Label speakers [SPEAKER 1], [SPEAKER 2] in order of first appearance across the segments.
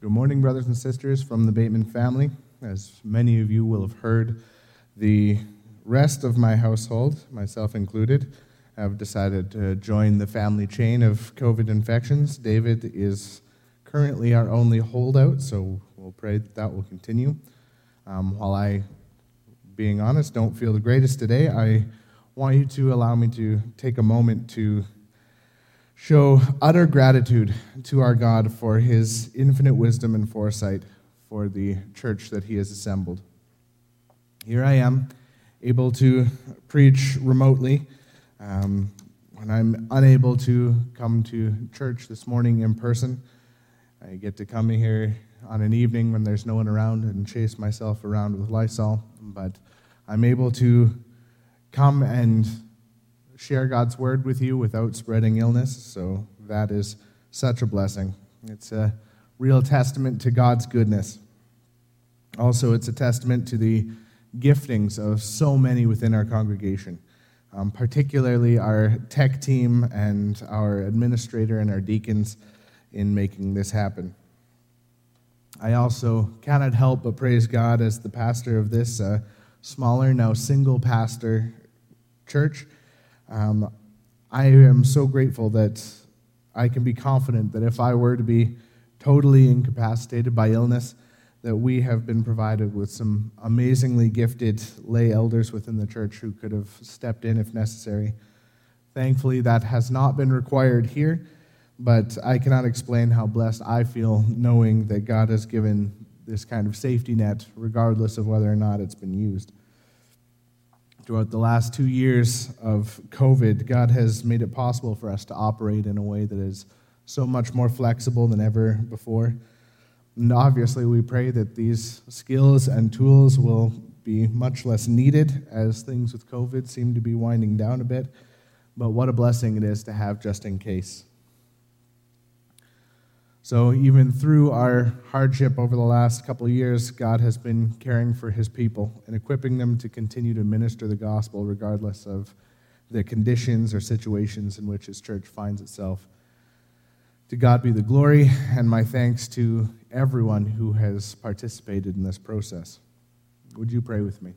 [SPEAKER 1] Good morning, brothers and sisters from the Bateman family. As many of you will have heard, the rest of my household, myself included, have decided to join the family chain of COVID infections. David is currently our only holdout, so we'll pray that that will continue. Um, while I, being honest, don't feel the greatest today, I want you to allow me to take a moment to show utter gratitude to our God for his infinite wisdom and foresight for the church that he has assembled. Here I am, able to preach remotely um, when I'm unable to come to church this morning in person. I get to come here on an evening when there's no one around and chase myself around with Lysol, but I'm able to come and share God's word with you without spreading illness. So that is such a blessing. It's a real testament to God's goodness. Also, it's a testament to the giftings of so many within our congregation, um, particularly our tech team and our administrator and our deacons in making this happen. I also cannot help but praise God as the pastor of this uh, smaller, now single pastor church um, I am so grateful that I can be confident that if I were to be totally incapacitated by illness, that we have been provided with some amazingly gifted lay elders within the church who could have stepped in if necessary. Thankfully, that has not been required here, but I cannot explain how blessed I feel knowing that God has given this kind of safety net, regardless of whether or not it's been used throughout the last two years of COVID, God has made it possible for us to operate in a way that is so much more flexible than ever before. And obviously, we pray that these skills and tools will be much less needed as things with COVID seem to be winding down a bit. But what a blessing it is to have just in case. So, even through our hardship over the last couple of years, God has been caring for his people and equipping them to continue to minister the gospel regardless of the conditions or situations in which his church finds itself. To God be the glory, and my thanks to everyone who has participated in this process. Would you pray with me?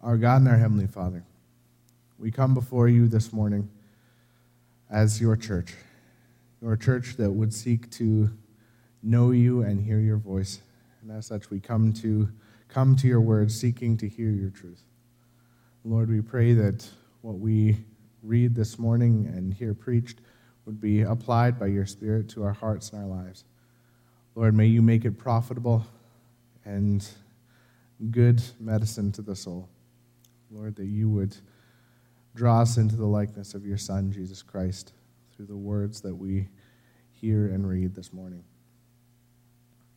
[SPEAKER 1] Our God and our Heavenly Father, we come before you this morning as your church, your church that would seek to know you and hear your voice. And as such, we come to come to your word seeking to hear your truth. Lord, we pray that what we read this morning and hear preached would be applied by your Spirit to our hearts and our lives. Lord, may you make it profitable and good medicine to the soul. Lord, that you would Draw us into the likeness of your Son, Jesus Christ, through the words that we hear and read this morning.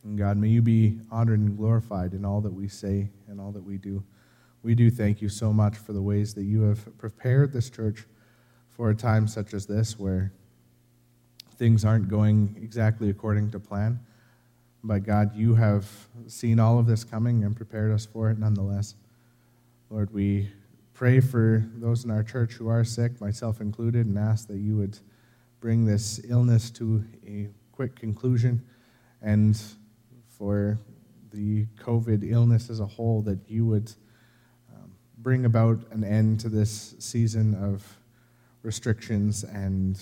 [SPEAKER 1] And God, may you be honored and glorified in all that we say and all that we do. We do thank you so much for the ways that you have prepared this church for a time such as this where things aren't going exactly according to plan. But God, you have seen all of this coming and prepared us for it nonetheless. Lord, we pray for those in our church who are sick, myself included, and ask that you would bring this illness to a quick conclusion and for the COVID illness as a whole, that you would um, bring about an end to this season of restrictions and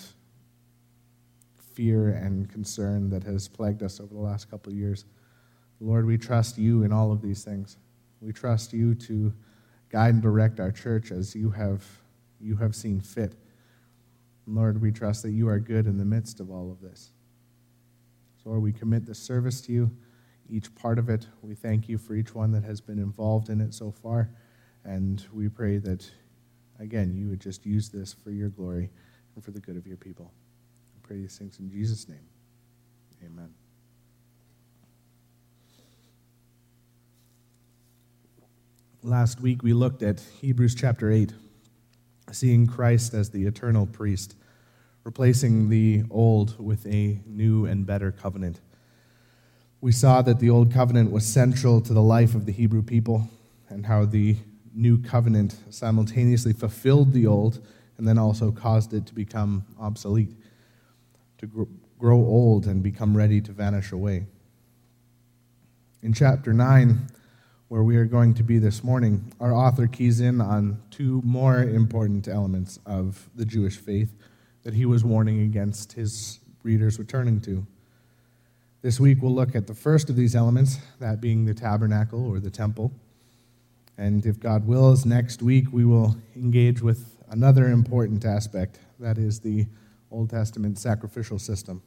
[SPEAKER 1] fear and concern that has plagued us over the last couple of years. Lord, we trust you in all of these things. We trust you to guide and direct our church as you have, you have seen fit. Lord, we trust that you are good in the midst of all of this. So, Lord, we commit this service to you, each part of it. We thank you for each one that has been involved in it so far. And we pray that, again, you would just use this for your glory and for the good of your people. I pray these things in Jesus' name. Amen. Last week we looked at Hebrews chapter 8, seeing Christ as the eternal priest, replacing the old with a new and better covenant. We saw that the old covenant was central to the life of the Hebrew people and how the new covenant simultaneously fulfilled the old and then also caused it to become obsolete. to grow old and become ready to vanish away. In chapter 9, where we are going to be this morning, our author keys in on two more important elements of the Jewish faith that he was warning against his readers returning to. This week we'll look at the first of these elements, that being the tabernacle or the temple. And if God wills, next week we will engage with another important aspect, that is the Old Testament sacrificial system.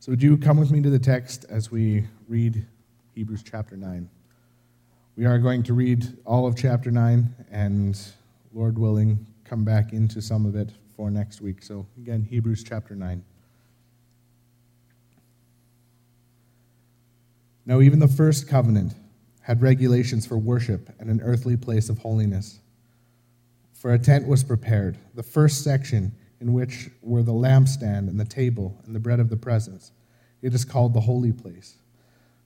[SPEAKER 1] So, would you come with me to the text as we read Hebrews chapter 9? We are going to read all of chapter 9, and Lord willing, come back into some of it for next week. So, again, Hebrews chapter 9. Now, even the first covenant had regulations for worship and an earthly place of holiness. For a tent was prepared, the first section in which were the lampstand and the table and the bread of the presence. It is called the holy place.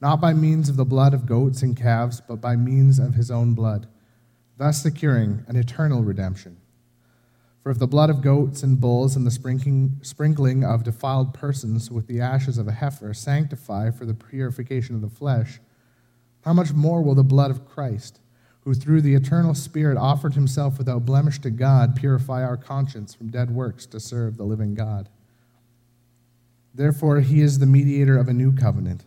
[SPEAKER 1] not by means of the blood of goats and calves, but by means of his own blood, thus securing an eternal redemption. For if the blood of goats and bulls and the sprinkling of defiled persons with the ashes of a heifer sanctify for the purification of the flesh, how much more will the blood of Christ, who through the eternal Spirit offered himself without blemish to God, purify our conscience from dead works to serve the living God? Therefore, he is the mediator of a new covenant,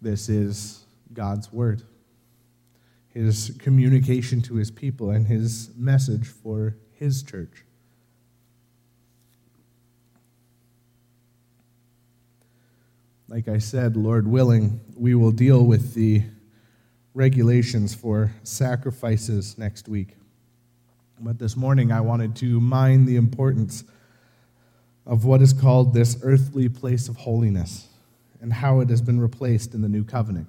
[SPEAKER 1] This is God's word. his communication to his people, and his message for his church. Like I said, Lord willing, we will deal with the regulations for sacrifices next week. But this morning, I wanted to mind the importance of what is called this earthly place of holiness and how it has been replaced in the new covenant.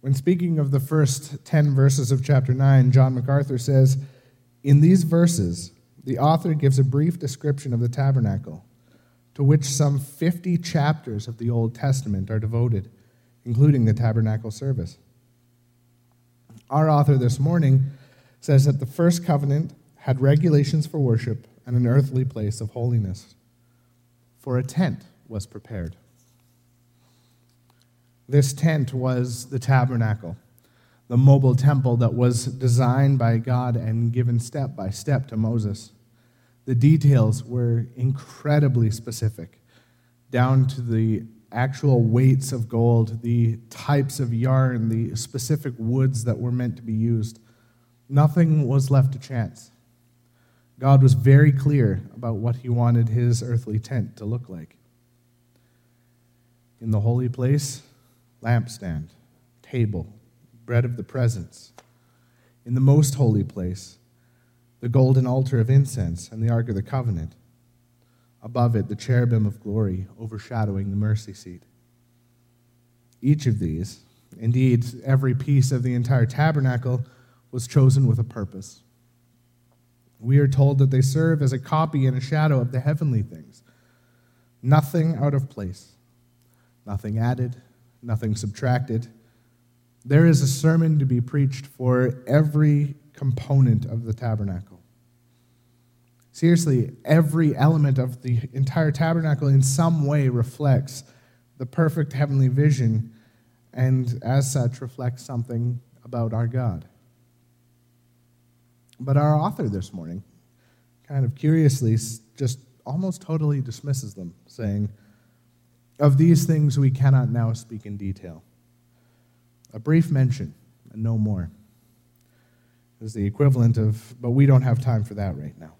[SPEAKER 1] When speaking of the first 10 verses of chapter 9, John MacArthur says, In these verses, the author gives a brief description of the tabernacle to which some 50 chapters of the Old Testament are devoted, including the tabernacle service. Our author this morning says that the first covenant had regulations for worship and an earthly place of holiness, for a tent was prepared. This tent was the tabernacle, the mobile temple that was designed by God and given step by step to Moses. The details were incredibly specific, down to the actual weights of gold, the types of yarn, the specific woods that were meant to be used. Nothing was left to chance. God was very clear about what he wanted his earthly tent to look like. In the holy place, lampstand, table, bread of the presence. In the most holy place, the golden altar of incense and the Ark of the Covenant. Above it, the cherubim of glory overshadowing the mercy seat. Each of these, indeed, every piece of the entire tabernacle, was chosen with a purpose. We are told that they serve as a copy and a shadow of the heavenly things. Nothing out of place, nothing added, nothing subtracted. There is a sermon to be preached for every component of the tabernacle. Seriously, every element of the entire tabernacle in some way reflects the perfect heavenly vision and, as such, reflects something about our God. But our author this morning, kind of curiously, just almost totally dismisses them, saying, Of these things we cannot now speak in detail. A brief mention, and no more is the equivalent of, but we don't have time for that right now.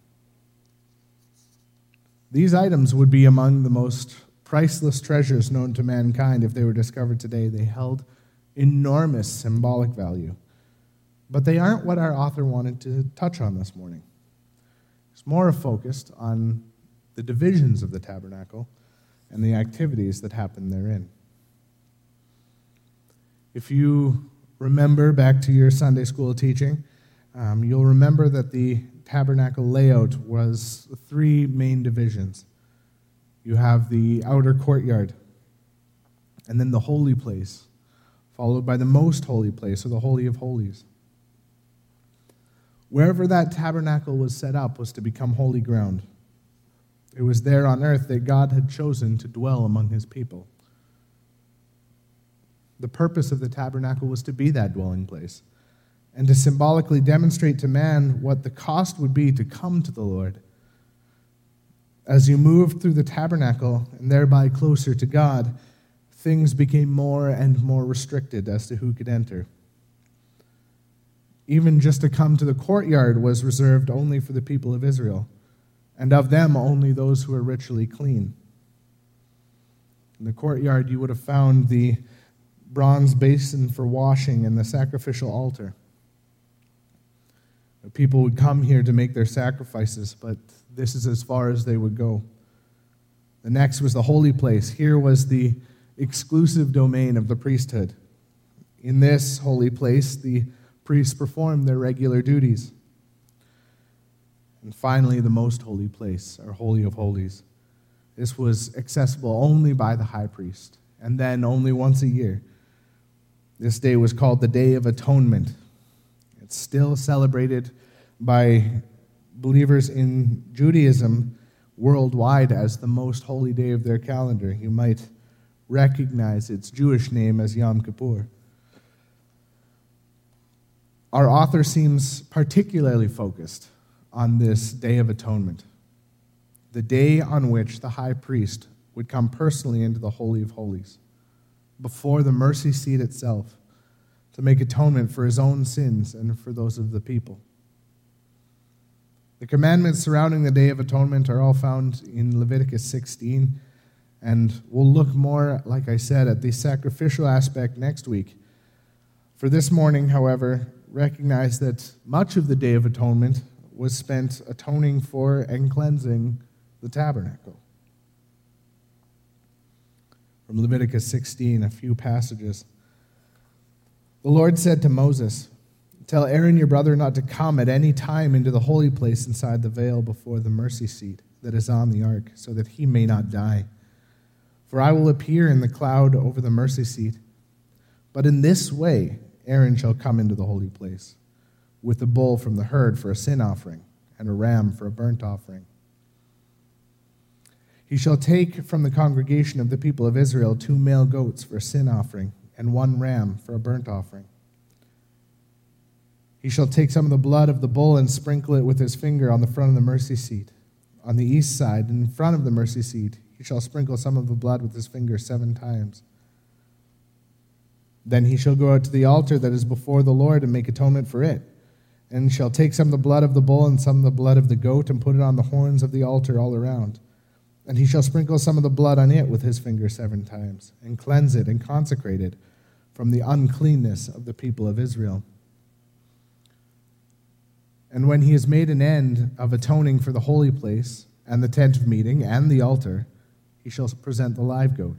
[SPEAKER 1] These items would be among the most priceless treasures known to mankind if they were discovered today. They held enormous symbolic value. But they aren't what our author wanted to touch on this morning. It's more focused on the divisions of the tabernacle and the activities that happen therein. If you remember back to your Sunday school teaching, um, you'll remember that the tabernacle layout was three main divisions. You have the outer courtyard, and then the holy place, followed by the most holy place, or the Holy of Holies. Wherever that tabernacle was set up was to become holy ground. It was there on earth that God had chosen to dwell among his people. The purpose of the tabernacle was to be that dwelling place and to symbolically demonstrate to man what the cost would be to come to the Lord. As you moved through the tabernacle and thereby closer to God, things became more and more restricted as to who could enter. Even just to come to the courtyard was reserved only for the people of Israel, and of them only those who were ritually clean. In the courtyard, you would have found the bronze basin for washing and the sacrificial altar. People would come here to make their sacrifices, but this is as far as they would go. The next was the holy place. Here was the exclusive domain of the priesthood. In this holy place, the priests performed their regular duties. And finally, the most holy place, our Holy of Holies. This was accessible only by the high priest, and then only once a year. This day was called the Day of Atonement, it's still celebrated by believers in Judaism worldwide as the most holy day of their calendar. You might recognize its Jewish name as Yom Kippur. Our author seems particularly focused on this Day of Atonement, the day on which the high priest would come personally into the Holy of Holies. before the mercy seat itself to make atonement for his own sins and for those of the people. The commandments surrounding the Day of Atonement are all found in Leviticus 16, and we'll look more, like I said, at the sacrificial aspect next week. For this morning, however, recognize that much of the Day of Atonement was spent atoning for and cleansing the tabernacle. From Leviticus 16, a few passages. The Lord said to Moses, Tell Aaron your brother not to come at any time into the holy place inside the veil before the mercy seat that is on the ark, so that he may not die. For I will appear in the cloud over the mercy seat. But in this way Aaron shall come into the holy place, with the bull from the herd for a sin offering, and a ram for a burnt offering. He shall take from the congregation of the people of Israel two male goats for a sin offering, and one ram for a burnt offering. He shall take some of the blood of the bull and sprinkle it with his finger on the front of the mercy seat. On the east side, in front of the mercy seat, he shall sprinkle some of the blood with his finger seven times. Then he shall go out to the altar that is before the Lord and make atonement for it, and shall take some of the blood of the bull and some of the blood of the goat and put it on the horns of the altar all around. And he shall sprinkle some of the blood on it with his finger seven times, and cleanse it and consecrate it from the uncleanness of the people of Israel. And when he has made an end of atoning for the holy place, and the tent of meeting, and the altar, he shall present the live goat.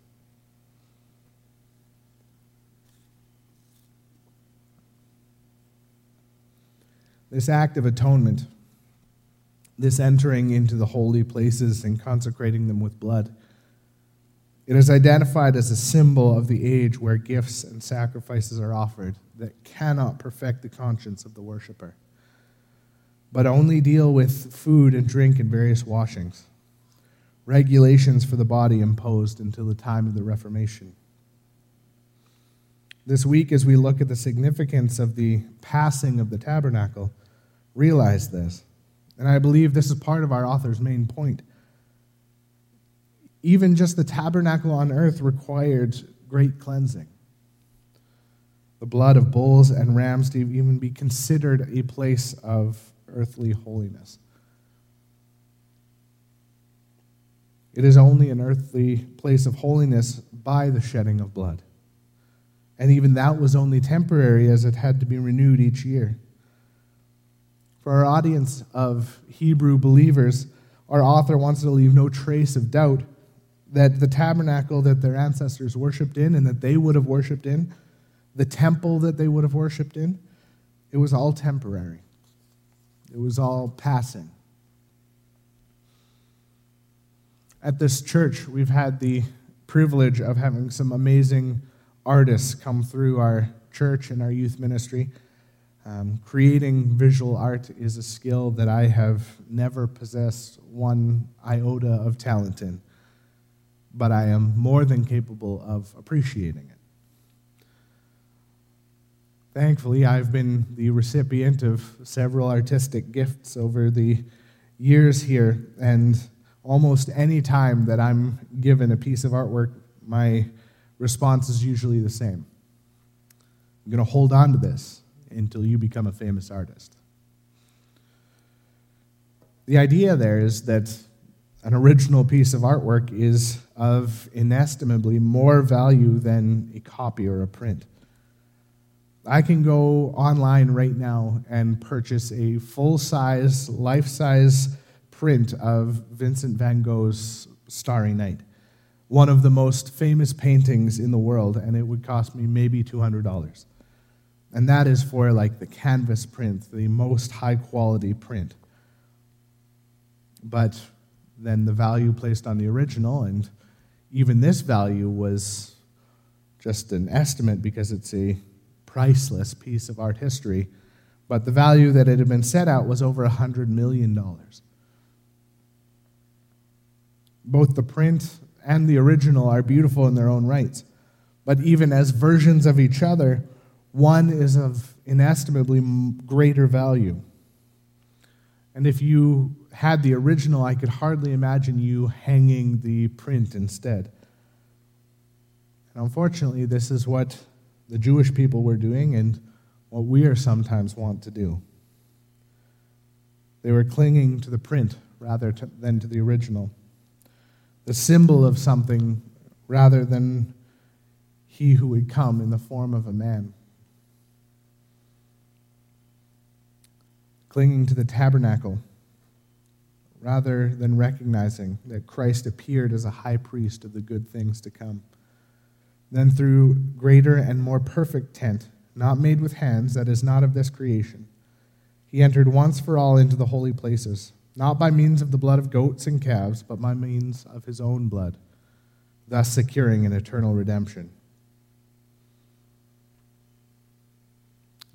[SPEAKER 1] This act of atonement, this entering into the holy places and consecrating them with blood, it is identified as a symbol of the age where gifts and sacrifices are offered that cannot perfect the conscience of the worshiper, but only deal with food and drink and various washings, regulations for the body imposed until the time of the Reformation. This week, as we look at the significance of the passing of the tabernacle, realize this. And I believe this is part of our author's main point. Even just the tabernacle on earth required great cleansing. The blood of bulls and rams to even be considered a place of earthly holiness. It is only an earthly place of holiness by the shedding of blood. And even that was only temporary as it had to be renewed each year. For our audience of Hebrew believers, our author wants to leave no trace of doubt that the tabernacle that their ancestors worshiped in and that they would have worshiped in, the temple that they would have worshiped in, it was all temporary. It was all passing. At this church, we've had the privilege of having some amazing artists come through our church and our youth ministry. Um, creating visual art is a skill that I have never possessed one iota of talent in, but I am more than capable of appreciating it. Thankfully, I've been the recipient of several artistic gifts over the years here, and almost any time that I'm given a piece of artwork, my response is usually the same I'm going to hold on to this until you become a famous artist. The idea there is that an original piece of artwork is of inestimably more value than a copy or a print. I can go online right now and purchase a full size, life size print of Vincent van Gogh's Starry Night, one of the most famous paintings in the world, and it would cost me maybe $200. And that is for like the canvas print, the most high quality print. But then the value placed on the original, and even this value was just an estimate because it's a priceless piece of art history. But the value that it had been set at was over $100 million. Both the print and the original are beautiful in their own rights. But even as versions of each other, one is of inestimably greater value. And if you had the original, I could hardly imagine you hanging the print instead. And unfortunately, this is what the Jewish people were doing and what we are sometimes want to do. They were clinging to the print rather to, than to the original, the symbol of something rather than he who would come in the form of a man. Clinging to the tabernacle rather than recognizing that Christ appeared as a high priest of the good things to come. Then, through greater and more perfect tent, not made with hands, that is not of this creation, he entered once for all into the holy places, not by means of the blood of goats and calves, but by means of his own blood, thus securing an eternal redemption.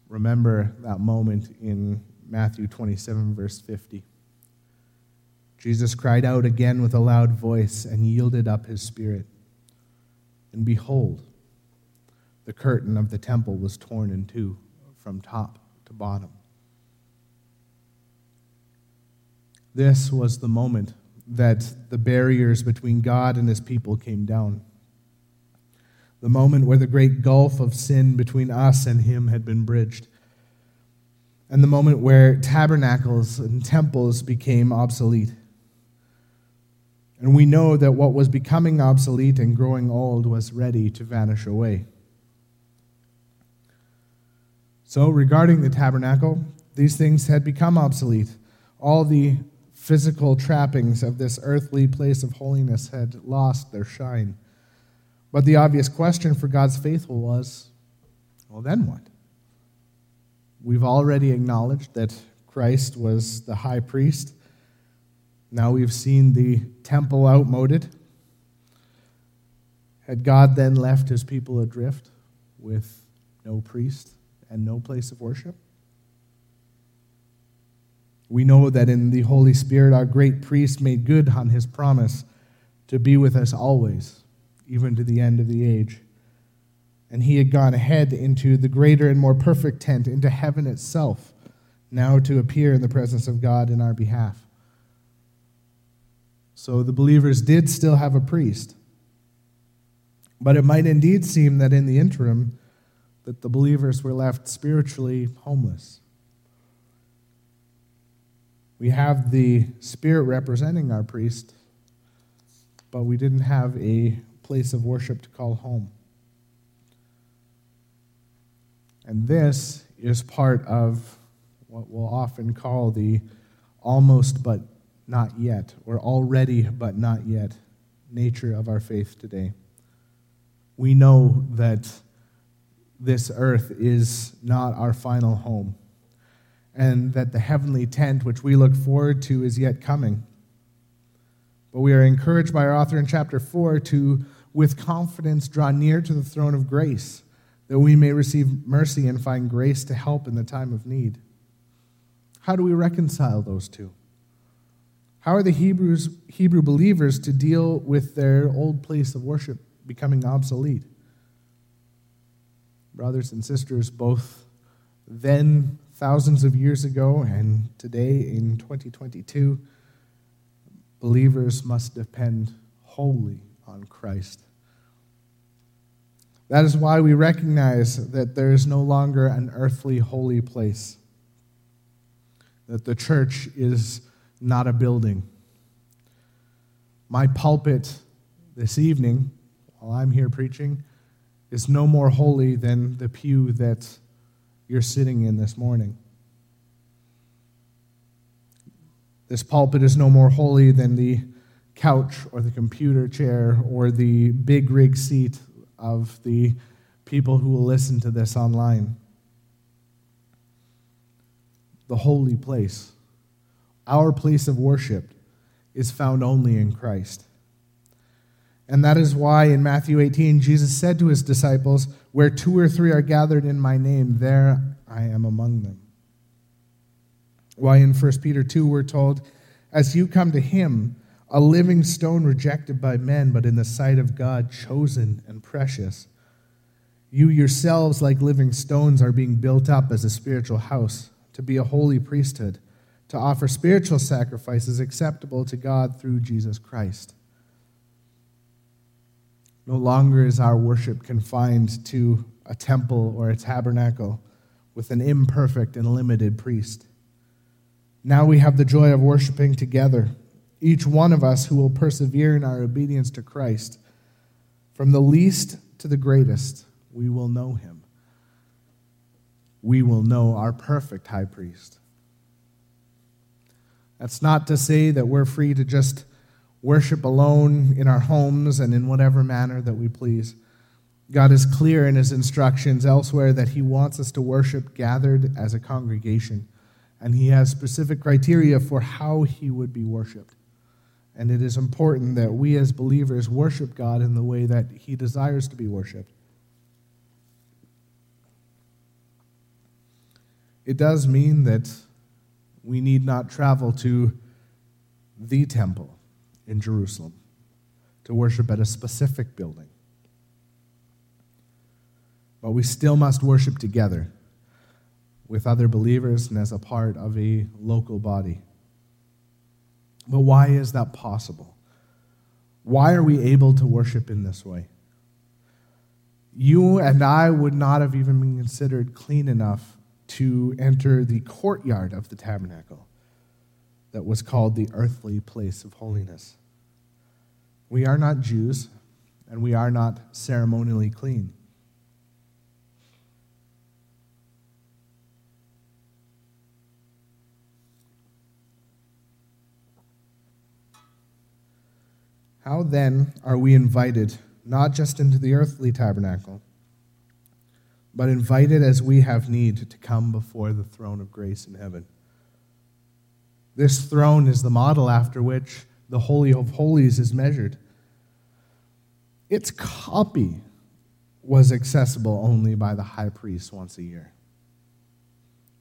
[SPEAKER 1] Remember that moment in Matthew 27, verse 50. Jesus cried out again with a loud voice and yielded up his spirit. And behold, the curtain of the temple was torn in two from top to bottom. This was the moment that the barriers between God and his people came down. The moment where the great gulf of sin between us and him had been bridged. And the moment where tabernacles and temples became obsolete and we know that what was becoming obsolete and growing old was ready to vanish away. So, regarding the tabernacle, these things had become obsolete. All the physical trappings of this earthly place of holiness had lost their shine. But the obvious question for God's faithful was well, then what? We've already acknowledged that Christ was the high priest now we've seen the temple outmoded. Had God then left his people adrift with no priest and no place of worship? We know that in the Holy Spirit, our great priest made good on his promise to be with us always, even to the end of the age. And he had gone ahead into the greater and more perfect tent, into heaven itself, now to appear in the presence of God in our behalf. So the believers did still have a priest. But it might indeed seem that in the interim that the believers were left spiritually homeless. We have the spirit representing our priest, but we didn't have a place of worship to call home. And this is part of what we'll often call the almost but not yet, or already but not yet nature of our faith today. We know that this earth is not our final home, and that the heavenly tent which we look forward to is yet coming. But we are encouraged by our author in chapter 4 to, with confidence, draw near to the throne of grace, that we may receive mercy and find grace to help in the time of need. How do we reconcile those two? How are the Hebrews, Hebrew believers to deal with their old place of worship becoming obsolete? Brothers and sisters, both then, thousands of years ago, and today in 2022, believers must depend wholly on Christ. That is why we recognize that there is no longer an earthly holy place, that the church is not a building. My pulpit this evening, while I'm here preaching, is no more holy than the pew that you're sitting in this morning. This pulpit is no more holy than the couch or the computer chair or the big rig seat of the people who will listen to this online. The holy place our place of worship is found only in Christ. And that is why in Matthew 18, Jesus said to his disciples, Where two or three are gathered in my name, there I am among them. Why in 1 Peter 2, we're told, As you come to him, a living stone rejected by men, but in the sight of God, chosen and precious. You yourselves, like living stones, are being built up as a spiritual house, to be a holy priesthood, to offer spiritual sacrifices acceptable to God through Jesus Christ. No longer is our worship confined to a temple or a tabernacle with an imperfect and limited priest. Now we have the joy of worshiping together, each one of us who will persevere in our obedience to Christ. From the least to the greatest, we will know him. We will know our perfect high priest. That's not to say that we're free to just worship alone in our homes and in whatever manner that we please. God is clear in his instructions elsewhere that he wants us to worship gathered as a congregation, and he has specific criteria for how he would be worshiped. And it is important that we as believers worship God in the way that he desires to be worshiped. It does mean that we need not travel to the temple in Jerusalem to worship at a specific building. But we still must worship together with other believers and as a part of a local body. But why is that possible? Why are we able to worship in this way? You and I would not have even been considered clean enough to enter the courtyard of the tabernacle that was called the earthly place of holiness. We are not Jews, and we are not ceremonially clean. How then are we invited not just into the earthly tabernacle, but invited as we have need to come before the throne of grace in heaven? This throne is the model after which the Holy of Holies is measured. Its copy was accessible only by the high priest once a year.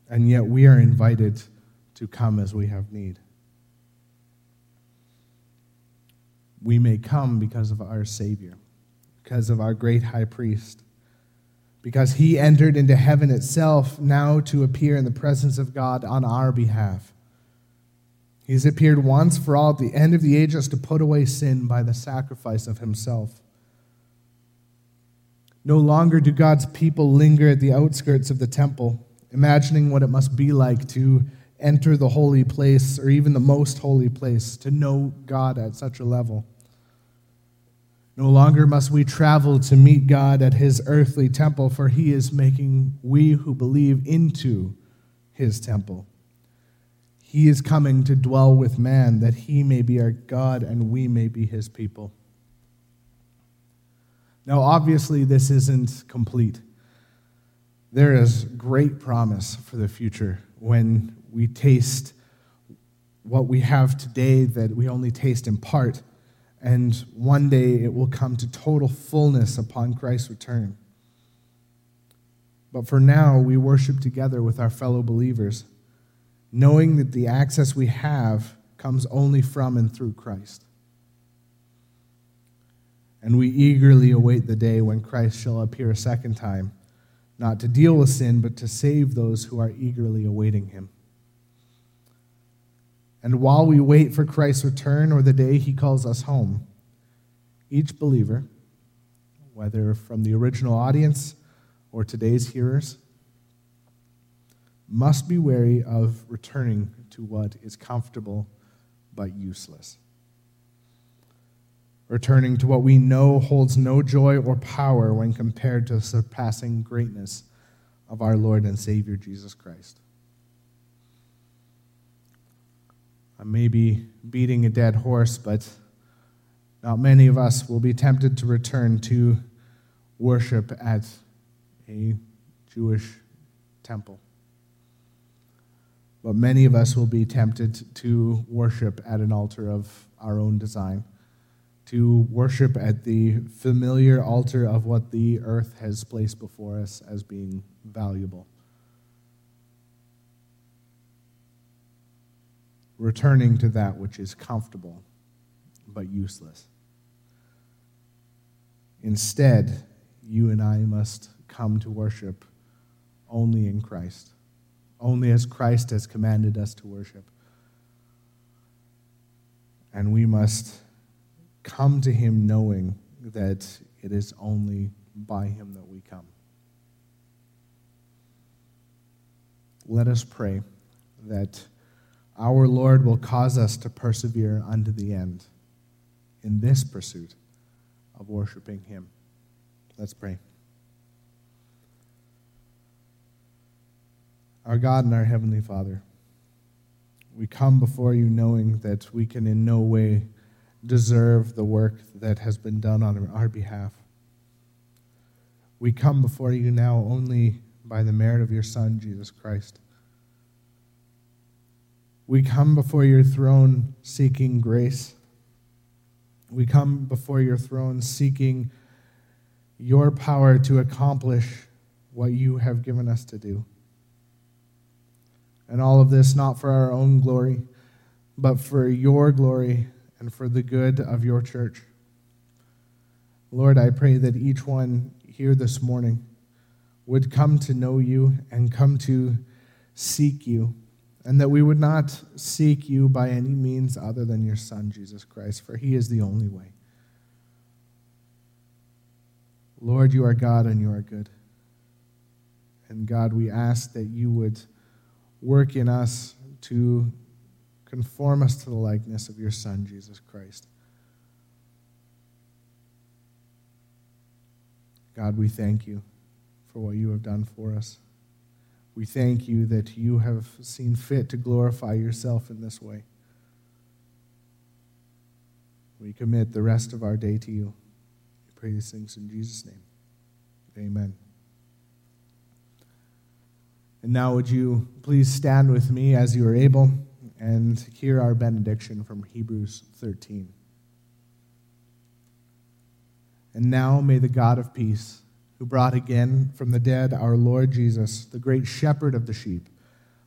[SPEAKER 1] And yet we are invited to come as we have need. We may come because of our Savior, because of our great high priest, because he entered into heaven itself now to appear in the presence of God on our behalf. He's appeared once for all at the end of the ages to put away sin by the sacrifice of himself. No longer do God's people linger at the outskirts of the temple, imagining what it must be like to enter the holy place or even the most holy place, to know God at such a level. No longer must we travel to meet God at his earthly temple, for he is making we who believe into his temple. He is coming to dwell with man, that he may be our God and we may be his people. Now, obviously, this isn't complete. There is great promise for the future when we taste what we have today that we only taste in part, and one day it will come to total fullness upon Christ's return. But for now, we worship together with our fellow believers knowing that the access we have comes only from and through Christ. And we eagerly await the day when Christ shall appear a second time, not to deal with sin, but to save those who are eagerly awaiting him. And while we wait for Christ's return or the day he calls us home, each believer, whether from the original audience or today's hearers, must be wary of returning to what is comfortable but useless. Returning to what we know holds no joy or power when compared to the surpassing greatness of our Lord and Savior Jesus Christ. I may be beating a dead horse, but not many of us will be tempted to return to worship at a Jewish temple. But many of us will be tempted to worship at an altar of our own design, to worship at the familiar altar of what the earth has placed before us as being valuable. Returning to that which is comfortable but useless. Instead, you and I must come to worship only in Christ, only as Christ has commanded us to worship. And we must come to Him knowing that it is only by Him that we come. Let us pray that our Lord will cause us to persevere unto the end in this pursuit of worshiping Him. Let's pray. Our God and our Heavenly Father, we come before you knowing that we can in no way deserve the work that has been done on our behalf. We come before you now only by the merit of your Son, Jesus Christ. We come before your throne seeking grace. We come before your throne seeking your power to accomplish what you have given us to do. And all of this not for our own glory, but for your glory and for the good of your church. Lord, I pray that each one here this morning would come to know you and come to seek you, and that we would not seek you by any means other than your Son, Jesus Christ, for he is the only way. Lord, you are God and you are good. And God, we ask that you would work in us to conform us to the likeness of your Son, Jesus Christ. God, we thank you for what you have done for us. We thank you that you have seen fit to glorify yourself in this way. We commit the rest of our day to you. We pray these things in Jesus' name. Amen. And now, would you please stand with me as you are able and hear our benediction from Hebrews 13. And now, may the God of peace, who brought again from the dead our Lord Jesus, the great shepherd of the sheep,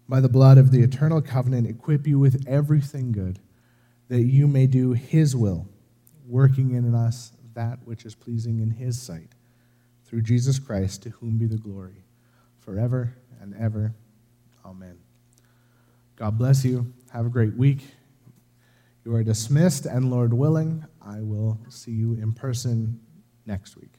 [SPEAKER 1] by the blood of the eternal covenant, equip you with everything good, that you may do his will, working in us that which is pleasing in his sight, through Jesus Christ, to whom be the glory forever and ever. Amen. God bless you. Have a great week. You are dismissed, and Lord willing, I will see you in person next week.